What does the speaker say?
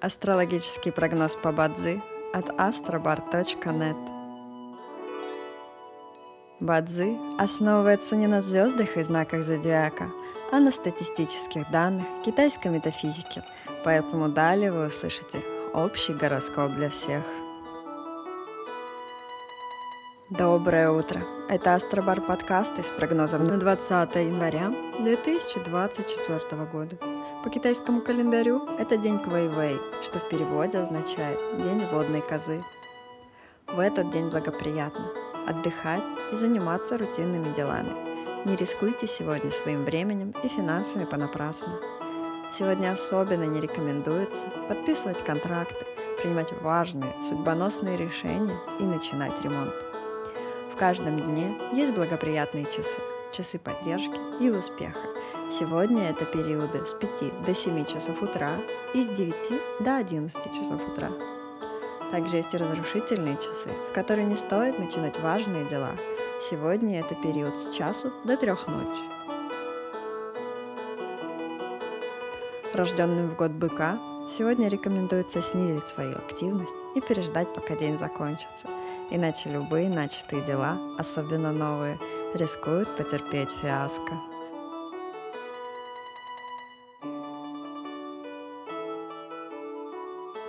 Астрологический прогноз по Бадзи от astrobar.net Бадзи основывается не на звездах и знаках зодиака, а на статистических данных китайской метафизики, поэтому далее вы услышите общий гороскоп для всех. Доброе утро! Это Астробар подкасты с прогнозом на 20 января 2024 года. По китайскому календарю это день Квэй-Вэй, что в переводе означает «день водной козы». В этот день благоприятно отдыхать и заниматься рутинными делами. Не рискуйте сегодня своим временем и финансами понапрасну. Сегодня особенно не рекомендуется подписывать контракты, принимать важные, судьбоносные решения и начинать ремонт. В каждом дне есть благоприятные часы, часы поддержки и успеха – Сегодня это периоды с 5 до 7 часов утра и с 9 до 11 часов утра. Также есть и разрушительные часы, в которые не стоит начинать важные дела. Сегодня это период с часу до трех ночи. Рожденным в год быка сегодня рекомендуется снизить свою активность и переждать, пока день закончится. Иначе любые начатые дела, особенно новые, рискуют потерпеть фиаско.